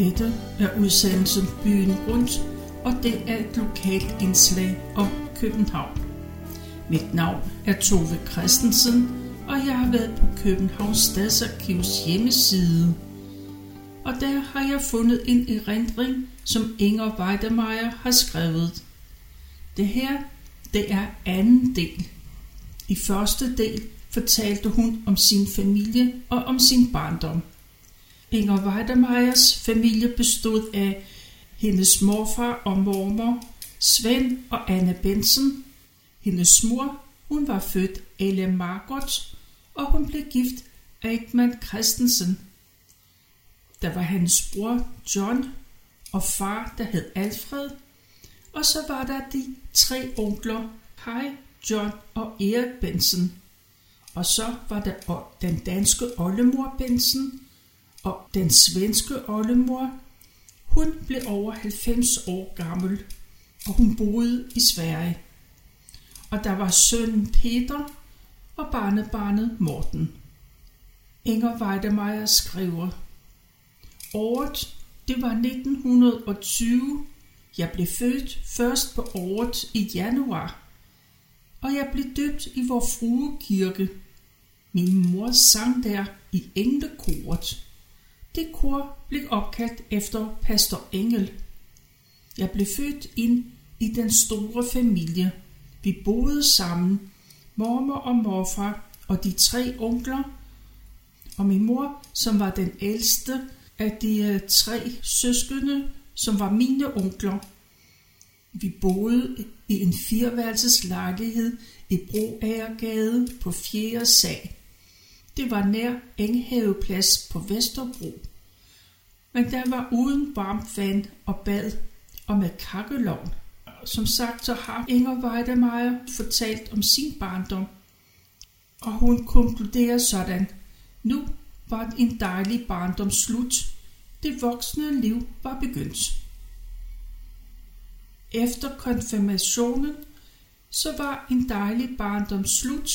Dette er udsendelsen Byen Rundt, og det er et lokalt indslag om København. Mit navn er Tove Christensen, og jeg har været på Københavns Stadsarkivs hjemmeside. Og der har jeg fundet en erindring, som Inger Weidemeyer har skrevet. Det her, det er anden del. I første del fortalte hun om sin familie og om sin barndom. Inger Weidemeyers familie bestod af hendes morfar og mormor, Svend og Anne Bensen. Hendes mor, hun var født Elle Margot, og hun blev gift Eigman Christensen. Der var hans bror John og far, der hed Alfred. Og så var der de tre onkler, Kai, John og Erik Bensen. Og så var der den danske oldemor Bensen, og den svenske oldemor, hun blev over 90 år gammel, og hun boede i Sverige. Og der var sønnen Peter og barnebarnet Morten. Inger Weidemeyer skriver, Året, det var 1920. Jeg blev født først på året i januar, og jeg blev døbt i vor frue kirke. Min mor sang der i englekoret. Det kor blev opkaldt efter pastor Engel. Jeg blev født ind i den store familie. Vi boede sammen, mormor og morfar og de tre onkler, og min mor, som var den ældste af de øh, tre søskende, som var mine onkler. Vi boede i en fireværelses lejlighed i Broagergade på 4. sag. Det var nær Enghaveplads på Vesterbro. Men der var uden varmt vand og bad og med kakkelovn. Som sagt, så har Inger Weidemeyer fortalt om sin barndom, og hun konkluderer sådan, nu var en dejlig barndom slut. Det voksne liv var begyndt. Efter konfirmationen, så var en dejlig barndom slut,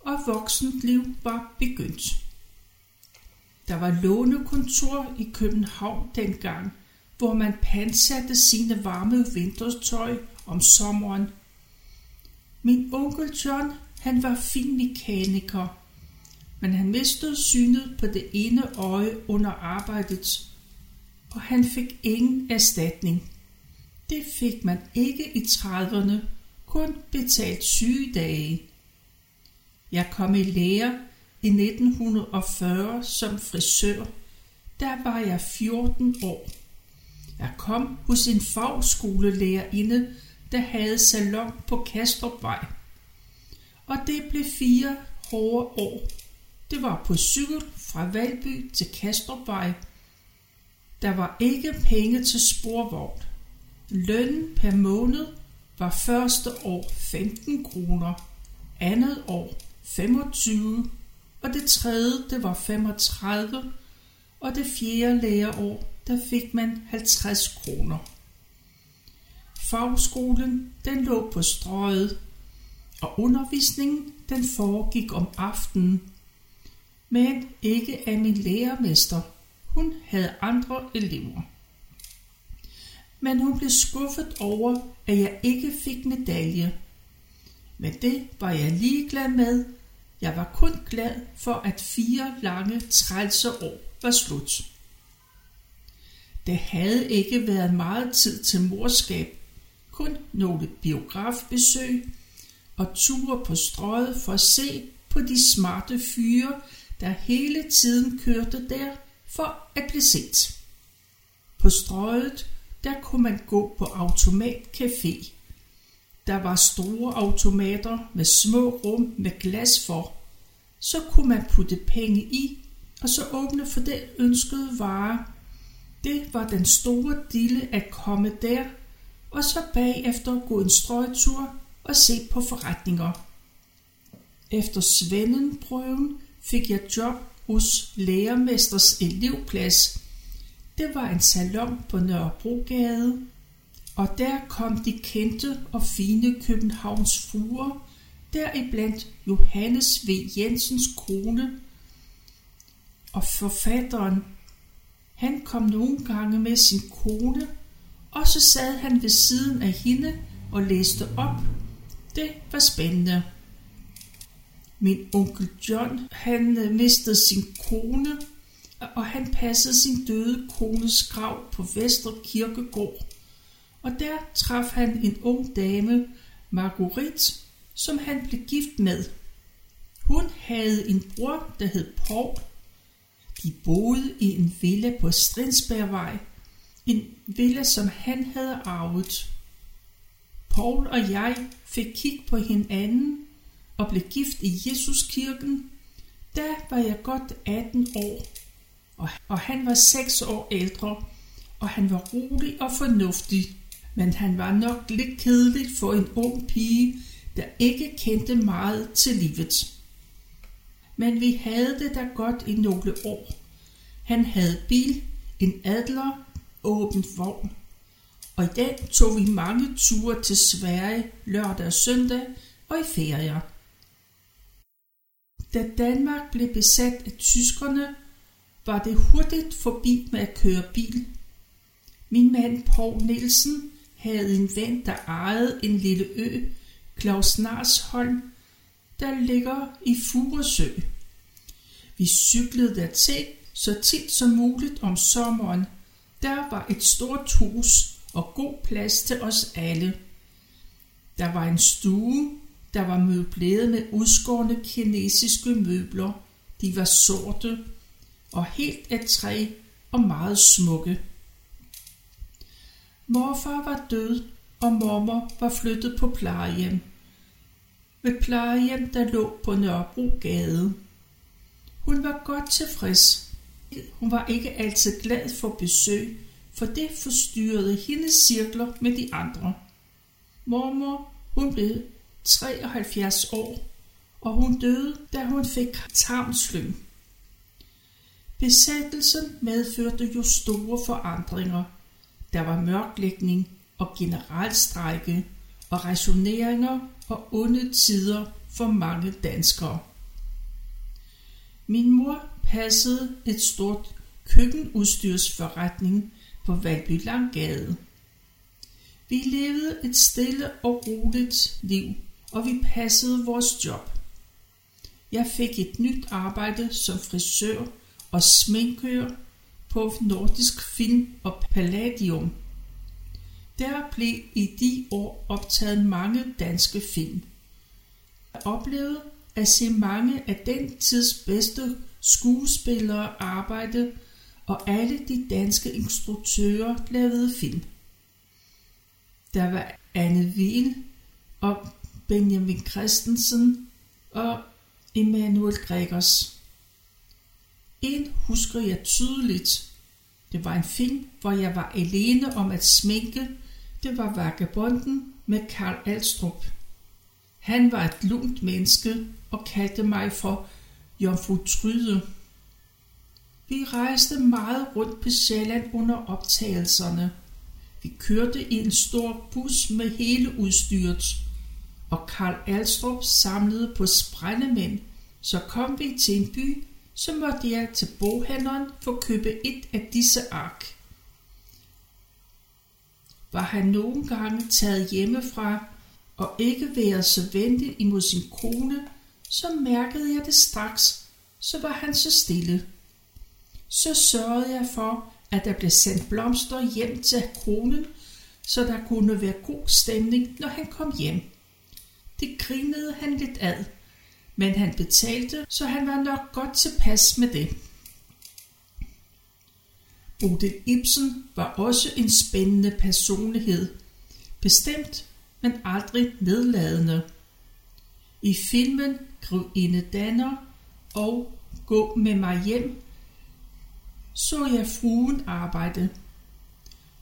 og voksent liv var begyndt. Der var lånekontor i København dengang, hvor man pansatte sine varme vintertøj om sommeren. Min onkel John, han var fin mekaniker, men han mistede synet på det ene øje under arbejdet, og han fik ingen erstatning. Det fik man ikke i 30'erne, kun betalt sygedage. Jeg kom i lære i 1940 som frisør. Der var jeg 14 år. Jeg kom hos en fagskolelærerinde, der havde salon på Kastrupvej. Og det blev fire hårde år. Det var på cykel fra Valby til Kastrupvej. Der var ikke penge til sporvogn. Lønnen per måned var første år 15 kroner, andet år 25, og det tredje, det var 35, og det fjerde læreår, der fik man 50 kroner. Fagskolen, den lå på strøget, og undervisningen, den foregik om aftenen. Men ikke af min lærermester. Hun havde andre elever. Men hun blev skuffet over, at jeg ikke fik medalje. Men det var jeg ligeglad med, jeg var kun glad for, at fire lange trælse år var slut. Det havde ikke været meget tid til morskab, kun nogle biografbesøg og ture på strøget for at se på de smarte fyre, der hele tiden kørte der for at blive set. På strøget, der kunne man gå på automatcafé der var store automater med små rum med glas for. Så kunne man putte penge i, og så åbne for det ønskede vare. Det var den store dille at komme der, og så bagefter gå en strøgtur og se på forretninger. Efter svendenprøven fik jeg job hos lærermesters elevplads. Det var en salon på Nørrebrogade, og der kom de kendte og fine Københavns fruer, deriblandt Johannes V. Jensens kone og forfatteren Han kom nogle gange med sin kone, og så sad han ved siden af hende og læste op. Det var spændende. Min onkel John, han øh, mistede sin kone, og han passede sin døde kones grav på Vestre Kirkegård. Og der traf han en ung dame, Marguerite, som han blev gift med. Hun havde en bror, der hed Paul. De boede i en villa på Strindsbergvej, En villa, som han havde arvet. Paul og jeg fik kig på hinanden og blev gift i Jesuskirken. Da var jeg godt 18 år, og han var 6 år ældre, og han var rolig og fornuftig. Men han var nok lidt kedelig for en ung pige, der ikke kendte meget til livet. Men vi havde det da godt i nogle år. Han havde bil, en adler, åbent vogn. Og i dag tog vi mange ture til Sverige lørdag og søndag og i ferier. Da Danmark blev besat af tyskerne, var det hurtigt forbi med at køre bil. Min mand Paul Nielsen havde en ven, der ejede en lille ø, Claus Narsholm, der ligger i Furesø. Vi cyklede dertil så tit som muligt om sommeren. Der var et stort hus og god plads til os alle. Der var en stue, der var møbleret med udskårne kinesiske møbler. De var sorte og helt af træ og meget smukke. Morfar var død, og mormor var flyttet på plejehjem. Ved plejehjem, der lå på Nørrebro Gade. Hun var godt tilfreds. Hun var ikke altid glad for besøg, for det forstyrrede hendes cirkler med de andre. Mormor, hun blev 73 år, og hun døde, da hun fik tarmslyng. Besættelsen medførte jo store forandringer. Der var mørklægning og generalstrække og rationeringer og onde tider for mange danskere. Min mor passede et stort køkkenudstyrsforretning på Valby Langgade. Vi levede et stille og roligt liv, og vi passede vores job. Jeg fik et nyt arbejde som frisør og sminkør på Nordisk Film og Palladium. Der blev i de år optaget mange danske film. Jeg oplevede at se mange af den tids bedste skuespillere arbejde, og alle de danske instruktører lavede film. Der var Anne Wiel og Benjamin Christensen og Emanuel Gregers. En husker jeg tydeligt. Det var en film, hvor jeg var alene om at sminke. Det var Vagabonden med Karl Alstrup. Han var et lunt menneske og kaldte mig for Jomfru Tryde. Vi rejste meget rundt på Sjælland under optagelserne. Vi kørte i en stor bus med hele udstyret, og Karl Alstrup samlede på sprændemænd. Så kom vi til en by, så måtte jeg til boghandleren for at købe et af disse ark. Var han nogle gange taget hjemmefra og ikke været så venlig imod sin kone, så mærkede jeg det straks, så var han så stille. Så sørgede jeg for, at der blev sendt blomster hjem til kronen, så der kunne være god stemning, når han kom hjem. Det grinede han lidt ad, men han betalte, så han var nok godt tilpas med det. Bodil Ibsen var også en spændende personlighed. Bestemt, men aldrig nedladende. I filmen Grevinde Danner og Gå med mig hjem så jeg fruen arbejde.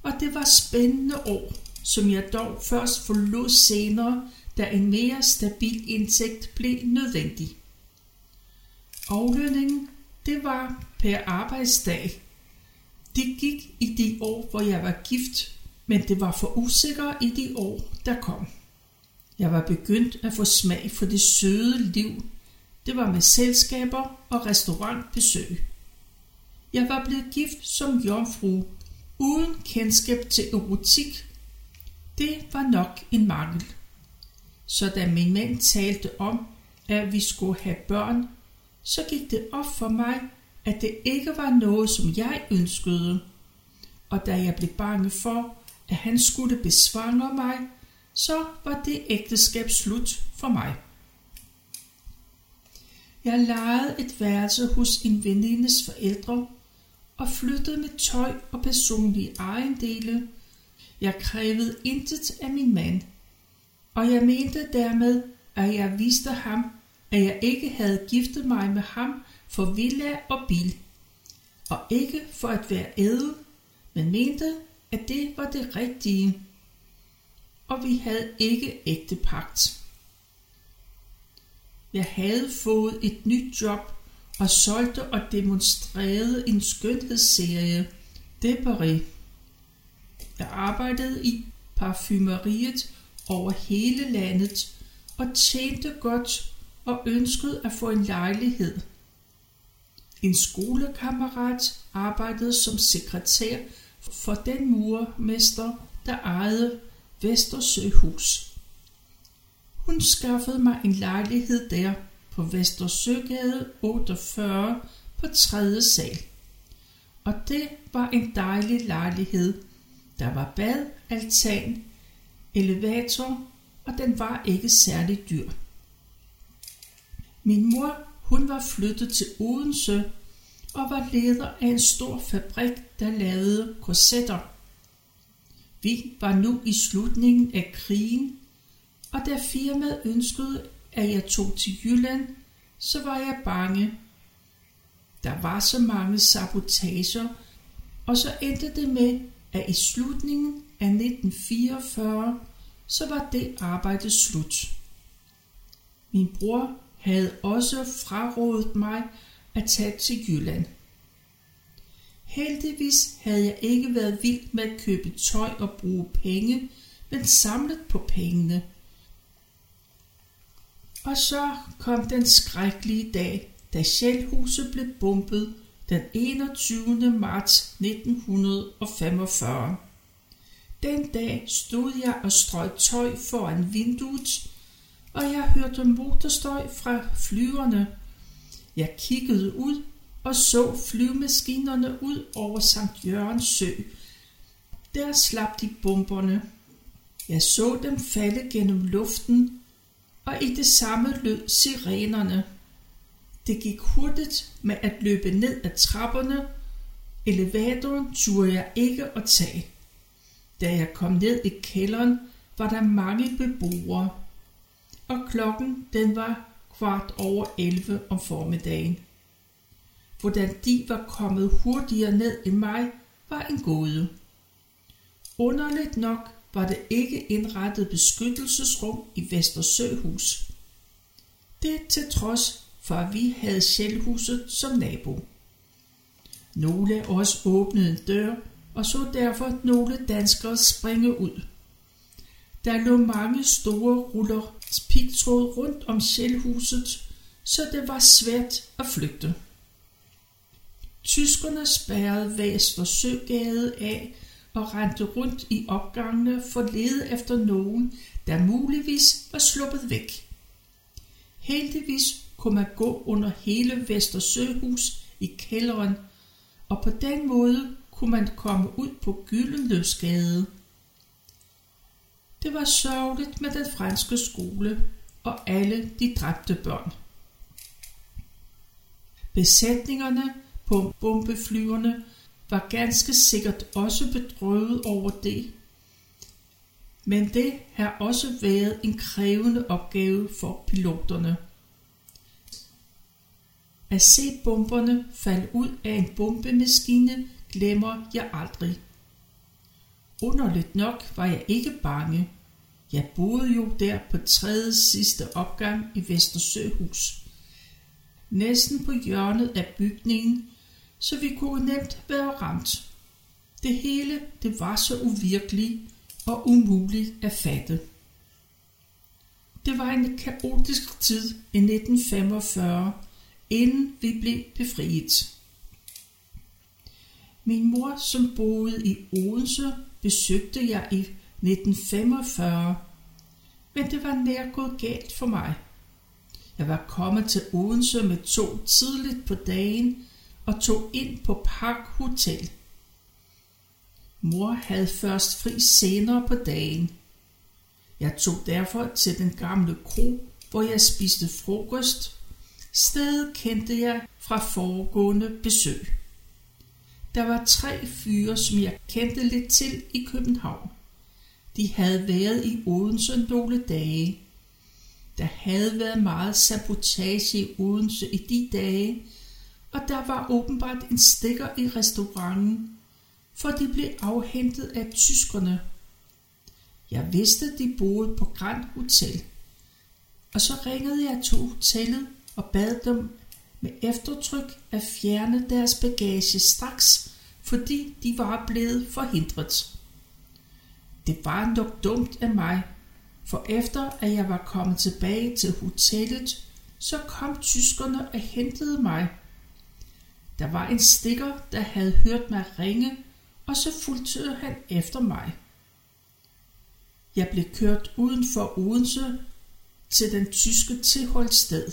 Og det var spændende år, som jeg dog først forlod senere, da en mere stabil indtægt blev nødvendig. Aflønningen, det var per arbejdsdag. Det gik i de år, hvor jeg var gift, men det var for usikker i de år, der kom. Jeg var begyndt at få smag for det søde liv. Det var med selskaber og restaurantbesøg. Jeg var blevet gift som jomfru, uden kendskab til erotik. Det var nok en mangel. Så da min mand talte om, at vi skulle have børn, så gik det op for mig, at det ikke var noget, som jeg ønskede. Og da jeg blev bange for, at han skulle besvange mig, så var det ægteskab slut for mig. Jeg lejede et værelse hos en venindes forældre og flyttede med tøj og personlige ejendele. Jeg krævede intet af min mand, og jeg mente dermed, at jeg viste ham, at jeg ikke havde giftet mig med ham for villa og bil, og ikke for at være ædel, men mente, at det var det rigtige, og vi havde ikke ægte pagt. Jeg havde fået et nyt job og solgte og demonstrerede en skønhedsserie, Debaré. Jeg arbejdede i parfumeriet over hele landet og tjente godt og ønskede at få en lejlighed. En skolekammerat arbejdede som sekretær for den murmester, der ejede Vestersøhus. Hun skaffede mig en lejlighed der på Vestersøgade 48 på 3. sal. Og det var en dejlig lejlighed. Der var bad, altan, elevator, og den var ikke særlig dyr. Min mor, hun var flyttet til Odense og var leder af en stor fabrik, der lavede korsetter. Vi var nu i slutningen af krigen, og da firmaet ønskede, at jeg tog til Jylland, så var jeg bange. Der var så mange sabotager, og så endte det med, at i slutningen af 1944, så var det arbejde slut. Min bror havde også frarådet mig at tage til Jylland. Heldigvis havde jeg ikke været vild med at købe tøj og bruge penge, men samlet på pengene. Og så kom den skrækkelige dag, da Sjælhuset blev bombet den 21. marts 1945. Den dag stod jeg og strøg tøj foran vinduet, og jeg hørte motorstøj fra flyverne. Jeg kiggede ud og så flyvemaskinerne ud over Sankt Jørgens sø. Der slap de bomberne. Jeg så dem falde gennem luften, og i det samme lød sirenerne. Det gik hurtigt med at løbe ned ad trapperne. Elevatoren turde jeg ikke at tage. Da jeg kom ned i kælderen, var der mange beboere, og klokken den var kvart over 11 om formiddagen. Hvordan de var kommet hurtigere ned end mig, var en gåde. Underligt nok var det ikke indrettet beskyttelsesrum i Vestersøhus. Det til trods for at vi havde Sjælhuset som nabo. Nogle af os åbnede en dør og så derfor nogle danskere springe ud. Der lå mange store ruller pigtråd rundt om Sjælhuset, så det var svært at flygte. Tyskerne spærrede Vester Søgade af og rendte rundt i opgangene for at lede efter nogen, der muligvis var sluppet væk. Heldigvis kunne man gå under hele Vestersøhus i kælderen, og på den måde kunne man komme ud på Gyldenløvsgade. Det var sørgeligt med den franske skole og alle de dræbte børn. Besætningerne på bombeflyverne var ganske sikkert også bedrøvet over det. Men det har også været en krævende opgave for piloterne. At se bomberne falde ud af en bombemaskine glemmer jeg aldrig. Underligt nok var jeg ikke bange. Jeg boede jo der på tredje sidste opgang i Vestersøhus. Næsten på hjørnet af bygningen, så vi kunne nemt være ramt. Det hele, det var så uvirkeligt og umuligt at fatte. Det var en kaotisk tid i 1945, inden vi blev befriet. Min mor, som boede i Odense, besøgte jeg i 1945, men det var nær gået galt for mig. Jeg var kommet til Odense med tog tidligt på dagen og tog ind på Park Hotel. Mor havde først fri senere på dagen. Jeg tog derfor til den gamle kro, hvor jeg spiste frokost. Stedet kendte jeg fra foregående besøg. Der var tre fyre, som jeg kendte lidt til i København. De havde været i Odense nogle dage. Der havde været meget sabotage i Odense i de dage, og der var åbenbart en stikker i restauranten, for de blev afhentet af tyskerne. Jeg vidste, de boede på Grand Hotel. Og så ringede jeg til hotellet og bad dem med eftertryk at fjerne deres bagage straks, fordi de var blevet forhindret. Det var nok dumt af mig, for efter at jeg var kommet tilbage til hotellet, så kom tyskerne og hentede mig. Der var en stikker, der havde hørt mig ringe, og så fulgte han efter mig. Jeg blev kørt uden for Odense til den tyske tilholdssted.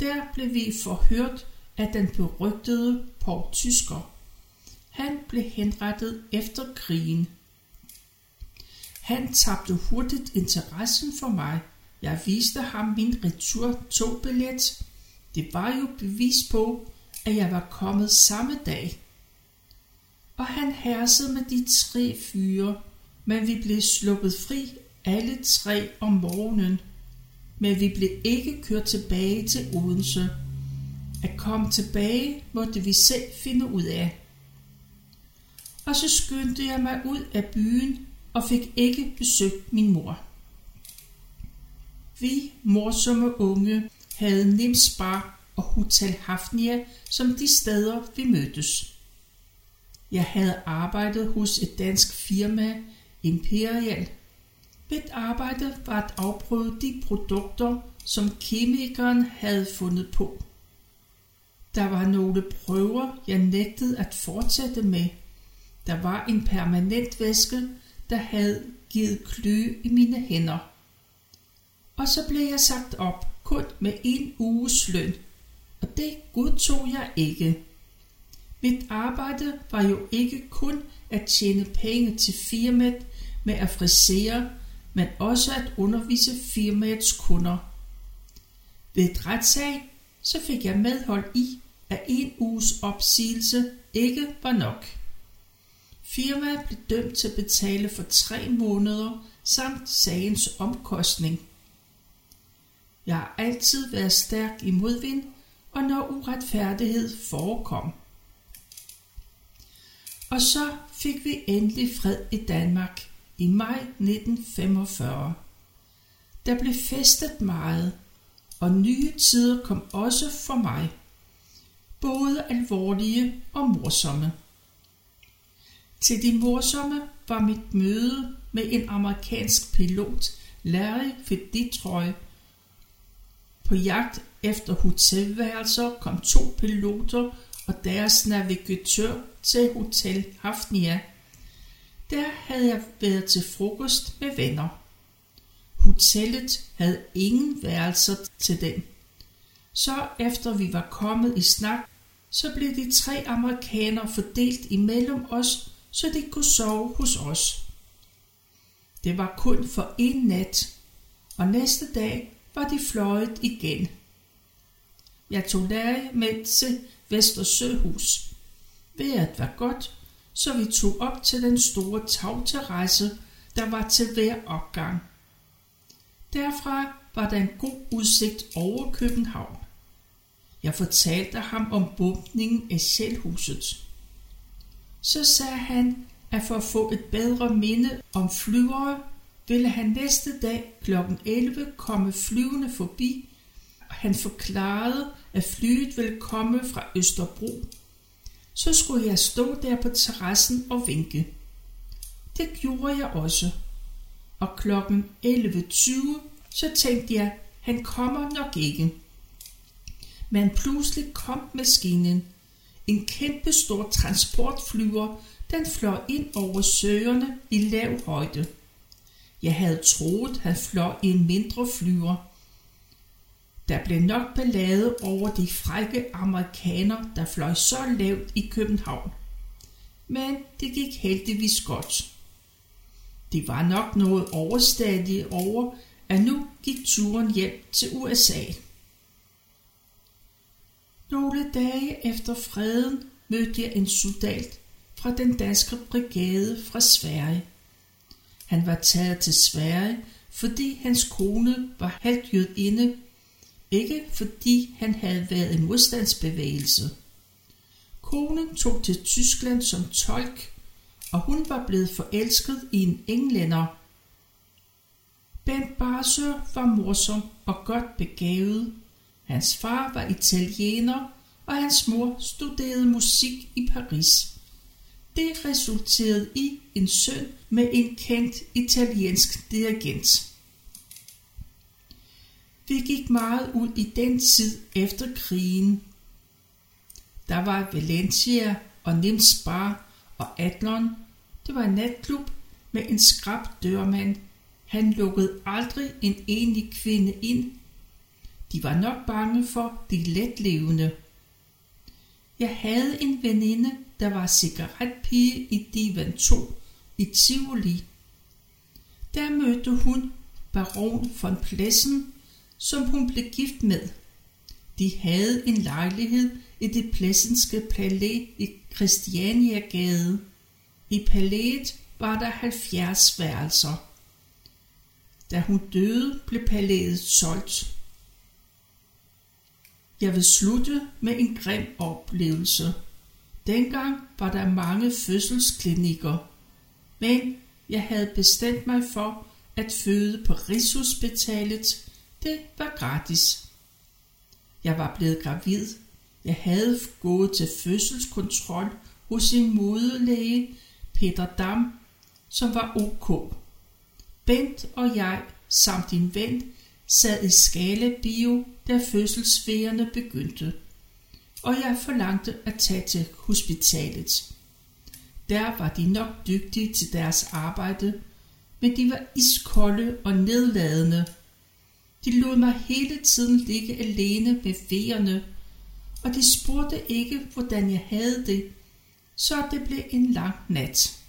Der blev vi forhørt af den berygtede Paul Tysker. Han blev henrettet efter krigen. Han tabte hurtigt interessen for mig. Jeg viste ham min retur-togbillet. Det var jo bevis på, at jeg var kommet samme dag. Og han hersede med de tre fyre, men vi blev sluppet fri alle tre om morgenen. Men vi blev ikke kørt tilbage til Odense. At komme tilbage måtte vi selv finde ud af. Og så skyndte jeg mig ud af byen og fik ikke besøgt min mor. Vi morsomme unge havde Nimsbar og Hotel Hafnia som de steder, vi mødtes. Jeg havde arbejdet hos et dansk firma, Imperial. Mit arbejde var at afprøve de produkter, som kemikeren havde fundet på. Der var nogle prøver, jeg nægtede at fortsætte med. Der var en permanent væske, der havde givet kløe i mine hænder. Og så blev jeg sagt op, kun med en uges løn, og det godtog jeg ikke. Mit arbejde var jo ikke kun at tjene penge til firmaet med at frisere, men også at undervise firmaets kunder. Ved et retssag så fik jeg medhold i, at en uges opsigelse ikke var nok. Firmaet blev dømt til at betale for tre måneder samt sagens omkostning. Jeg har altid været stærk i modvind, og når uretfærdighed forekom. Og så fik vi endelig fred i Danmark i maj 1945. Der blev festet meget, og nye tider kom også for mig. Både alvorlige og morsomme. Til de morsomme var mit møde med en amerikansk pilot, Larry Fitzroy. På jagt efter hotelværelser kom to piloter og deres navigatør til Hotel Hafnia. Der havde jeg været til frokost med venner. Hotellet havde ingen værelser til den. Så efter vi var kommet i snak, så blev de tre amerikanere fordelt imellem os så de kunne sove hos os. Det var kun for en nat, og næste dag var de fløjet igen. Jeg tog Larry med til Vestersøhus. Vejret var godt, så vi tog op til den store tagterrasse, der var til hver opgang. Derfra var der en god udsigt over København. Jeg fortalte ham om bumpningen af selvhuset så sagde han, at for at få et bedre minde om flyvere, ville han næste dag kl. 11 komme flyvende forbi. Han forklarede, at flyet ville komme fra Østerbro. Så skulle jeg stå der på terrassen og vinke. Det gjorde jeg også. Og klokken 11.20 så tænkte jeg, han kommer nok ikke. Men pludselig kom maskinen. En kæmpe stor transportflyver, den fløj ind over søerne i lav højde. Jeg havde troet, han fløj i en mindre flyver. Der blev nok ballade over de frække amerikanere, der fløj så lavt i København. Men det gik heldigvis godt. De var nok noget overstadige over, at nu gik turen hjem til USA. Nogle dage efter freden mødte jeg en soldat fra den danske brigade fra Sverige. Han var taget til Sverige, fordi hans kone var halvt inde, ikke fordi han havde været en modstandsbevægelse. Konen tog til Tyskland som tolk, og hun var blevet forelsket i en englænder. Bent Barsø var morsom og godt begavet. Hans far var italiener, og hans mor studerede musik i Paris. Det resulterede i en søn med en kendt italiensk dirigent. Vi gik meget ud i den tid efter krigen. Der var Valencia og Nims Bar og Adlon. Det var en natklub med en skrab dørmand. Han lukkede aldrig en enlig kvinde ind. De var nok bange for de letlevende. Jeg havde en veninde, der var cigaretpige i Divan 2 i Tivoli. Der mødte hun baron von Plessen, som hun blev gift med. De havde en lejlighed i det pladsenske palæ i Christianiagade. I palæet var der 70 værelser. Da hun døde, blev palæet solgt. Jeg vil slutte med en grim oplevelse. Dengang var der mange fødselsklinikker, men jeg havde bestemt mig for at føde på Rigshospitalet. Det var gratis. Jeg var blevet gravid. Jeg havde gået til fødselskontrol hos en modelæge, Peter Dam, som var ok. Bent og jeg samt din ven sad i skala bio, da fødselsvejerne begyndte og jeg forlangte at tage til hospitalet. Der var de nok dygtige til deres arbejde, men de var iskolde og nedladende. De lod mig hele tiden ligge alene med vejerne, og de spurgte ikke, hvordan jeg havde det, så det blev en lang nat.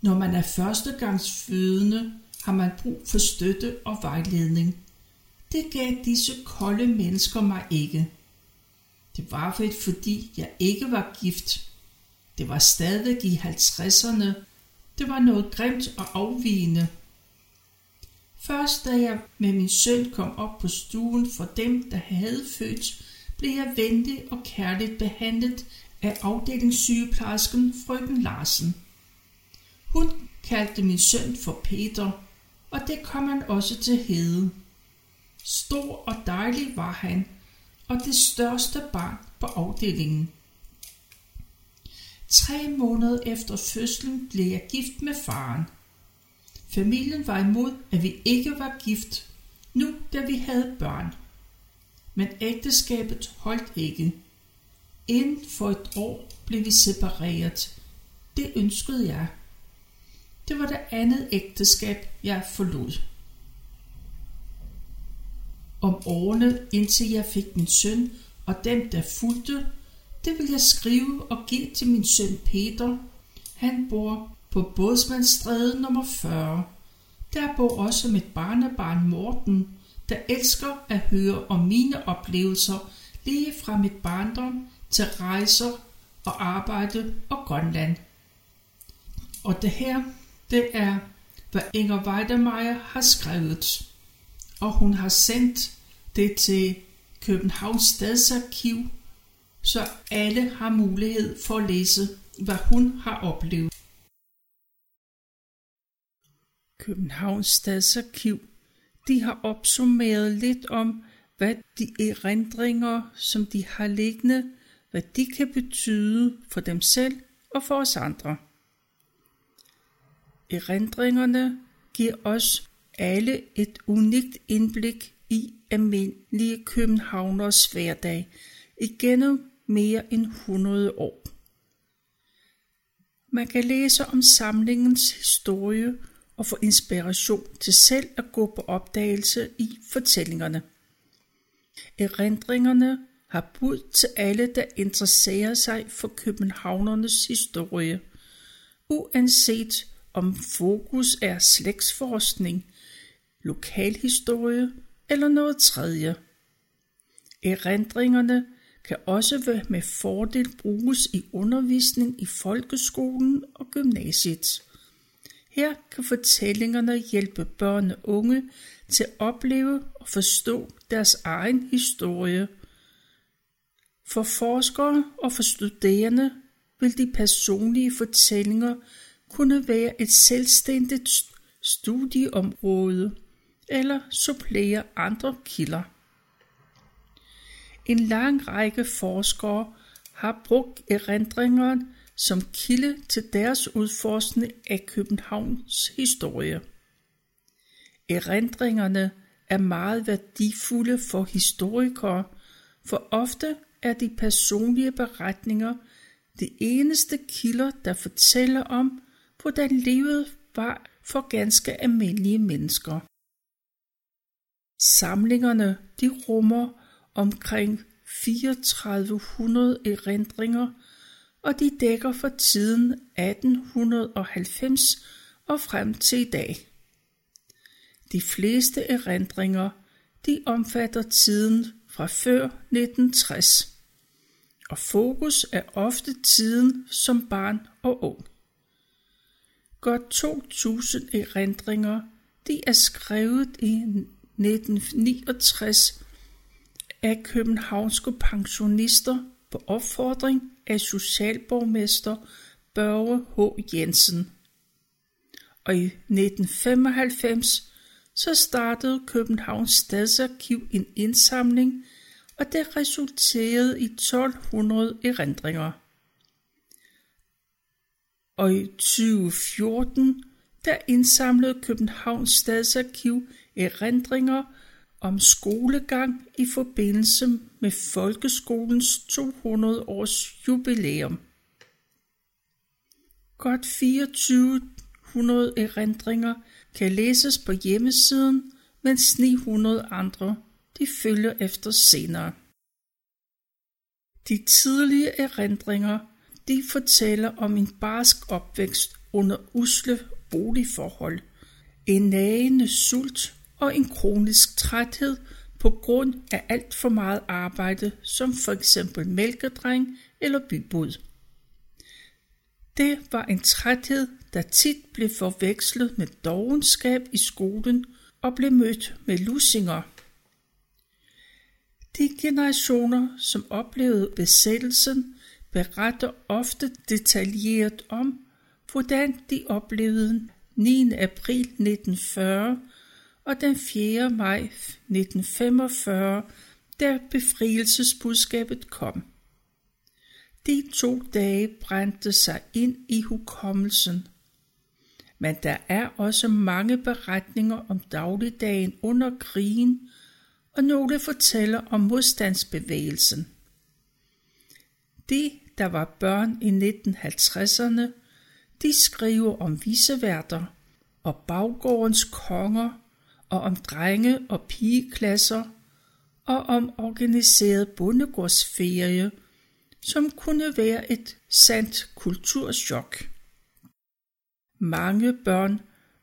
Når man er førstegangsfødende, har man brug for støtte og vejledning. Det gav disse kolde mennesker mig ikke. Det var vel fordi jeg ikke var gift. Det var stadig i 50'erne. Det var noget grimt og afvigende. Først da jeg med min søn kom op på stuen for dem, der havde født, blev jeg venlig og kærligt behandlet af afdelingssygeplejersken frøken Larsen. Hun kaldte min søn for Peter, og det kom han også til hede. Stor og dejlig var han, og det største barn på afdelingen. Tre måneder efter fødslen blev jeg gift med faren. Familien var imod, at vi ikke var gift, nu da vi havde børn. Men ægteskabet holdt ikke. Inden for et år blev vi separeret. Det ønskede jeg. Det var det andet ægteskab, jeg forlod om årene, indtil jeg fik min søn, og dem, der fulgte, det vil jeg skrive og give til min søn Peter. Han bor på Bådsmandsstræde nummer 40. Der bor også mit barnebarn Morten, der elsker at høre om mine oplevelser lige fra mit barndom til rejser og arbejde og Grønland. Og det her, det er, hvad Inger Weidemeyer har skrevet og hun har sendt det til Københavns Stadsarkiv, så alle har mulighed for at læse, hvad hun har oplevet. Københavns Stadsarkiv de har opsummeret lidt om, hvad de erindringer, som de har liggende, hvad de kan betyde for dem selv og for os andre. Erindringerne giver os alle et unikt indblik i almindelige københavners hverdag igennem mere end 100 år. Man kan læse om samlingens historie og få inspiration til selv at gå på opdagelse i fortællingerne. Erindringerne har bud til alle, der interesserer sig for københavnernes historie, uanset om fokus er slægtsforskning, lokalhistorie eller noget tredje. Erindringerne kan også med fordel bruges i undervisning i folkeskolen og gymnasiet. Her kan fortællingerne hjælpe børn og unge til at opleve og forstå deres egen historie. For forskere og for studerende vil de personlige fortællinger kunne være et selvstændigt studieområde eller supplere andre kilder. En lang række forskere har brugt erindringerne som kilde til deres udforskning af Københavns historie. Erindringerne er meget værdifulde for historikere, for ofte er de personlige beretninger de eneste kilder, der fortæller om, hvordan livet var for ganske almindelige mennesker. Samlingerne de rummer omkring 3400 erindringer, og de dækker fra tiden 1890 og frem til i dag. De fleste erindringer de omfatter tiden fra før 1960, og fokus er ofte tiden som barn og ung. Godt 2000 erindringer de er skrevet i 1969 af københavnske pensionister på opfordring af socialborgmester Børge H. Jensen. Og i 1995 så startede Københavns Stadsarkiv en indsamling, og det resulterede i 1200 erindringer. Og i 2014 der indsamlede Københavns Stadsarkiv erindringer om skolegang i forbindelse med folkeskolens 200 års jubilæum. Godt 2400 erindringer kan læses på hjemmesiden, mens 900 andre de følger efter senere. De tidlige erindringer de fortæller om en barsk opvækst under usle boligforhold, en nagende sult og en kronisk træthed på grund af alt for meget arbejde, som for eksempel mælkedreng eller bybud. Det var en træthed, der tit blev forvekslet med dogenskab i skolen og blev mødt med lusinger. De generationer, som oplevede besættelsen, beretter ofte detaljeret om, hvordan de oplevede 9. april 1940 og den 4. maj 1945, da befrielsesbudskabet kom. De to dage brændte sig ind i hukommelsen. Men der er også mange beretninger om dagligdagen under krigen, og nogle fortæller om modstandsbevægelsen. De, der var børn i 1950'erne, de skriver om viseværter og baggårdens konger og om drenge- og pigeklasser og om organiseret bondegårdsferie, som kunne være et sandt kulturschok. Mange børn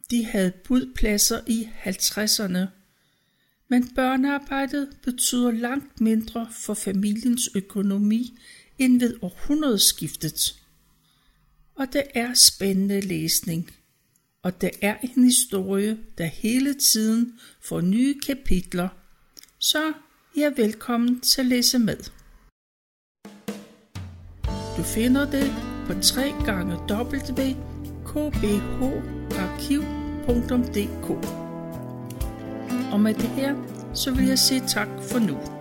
de havde budpladser i 50'erne, men børnearbejdet betyder langt mindre for familiens økonomi end ved århundredeskiftet. Og det er spændende læsning og det er en historie, der hele tiden får nye kapitler, så I er velkommen til at læse med. Du finder det på 3 gange www.kbharkiv.dk Og med det her, så vil jeg sige tak for nu.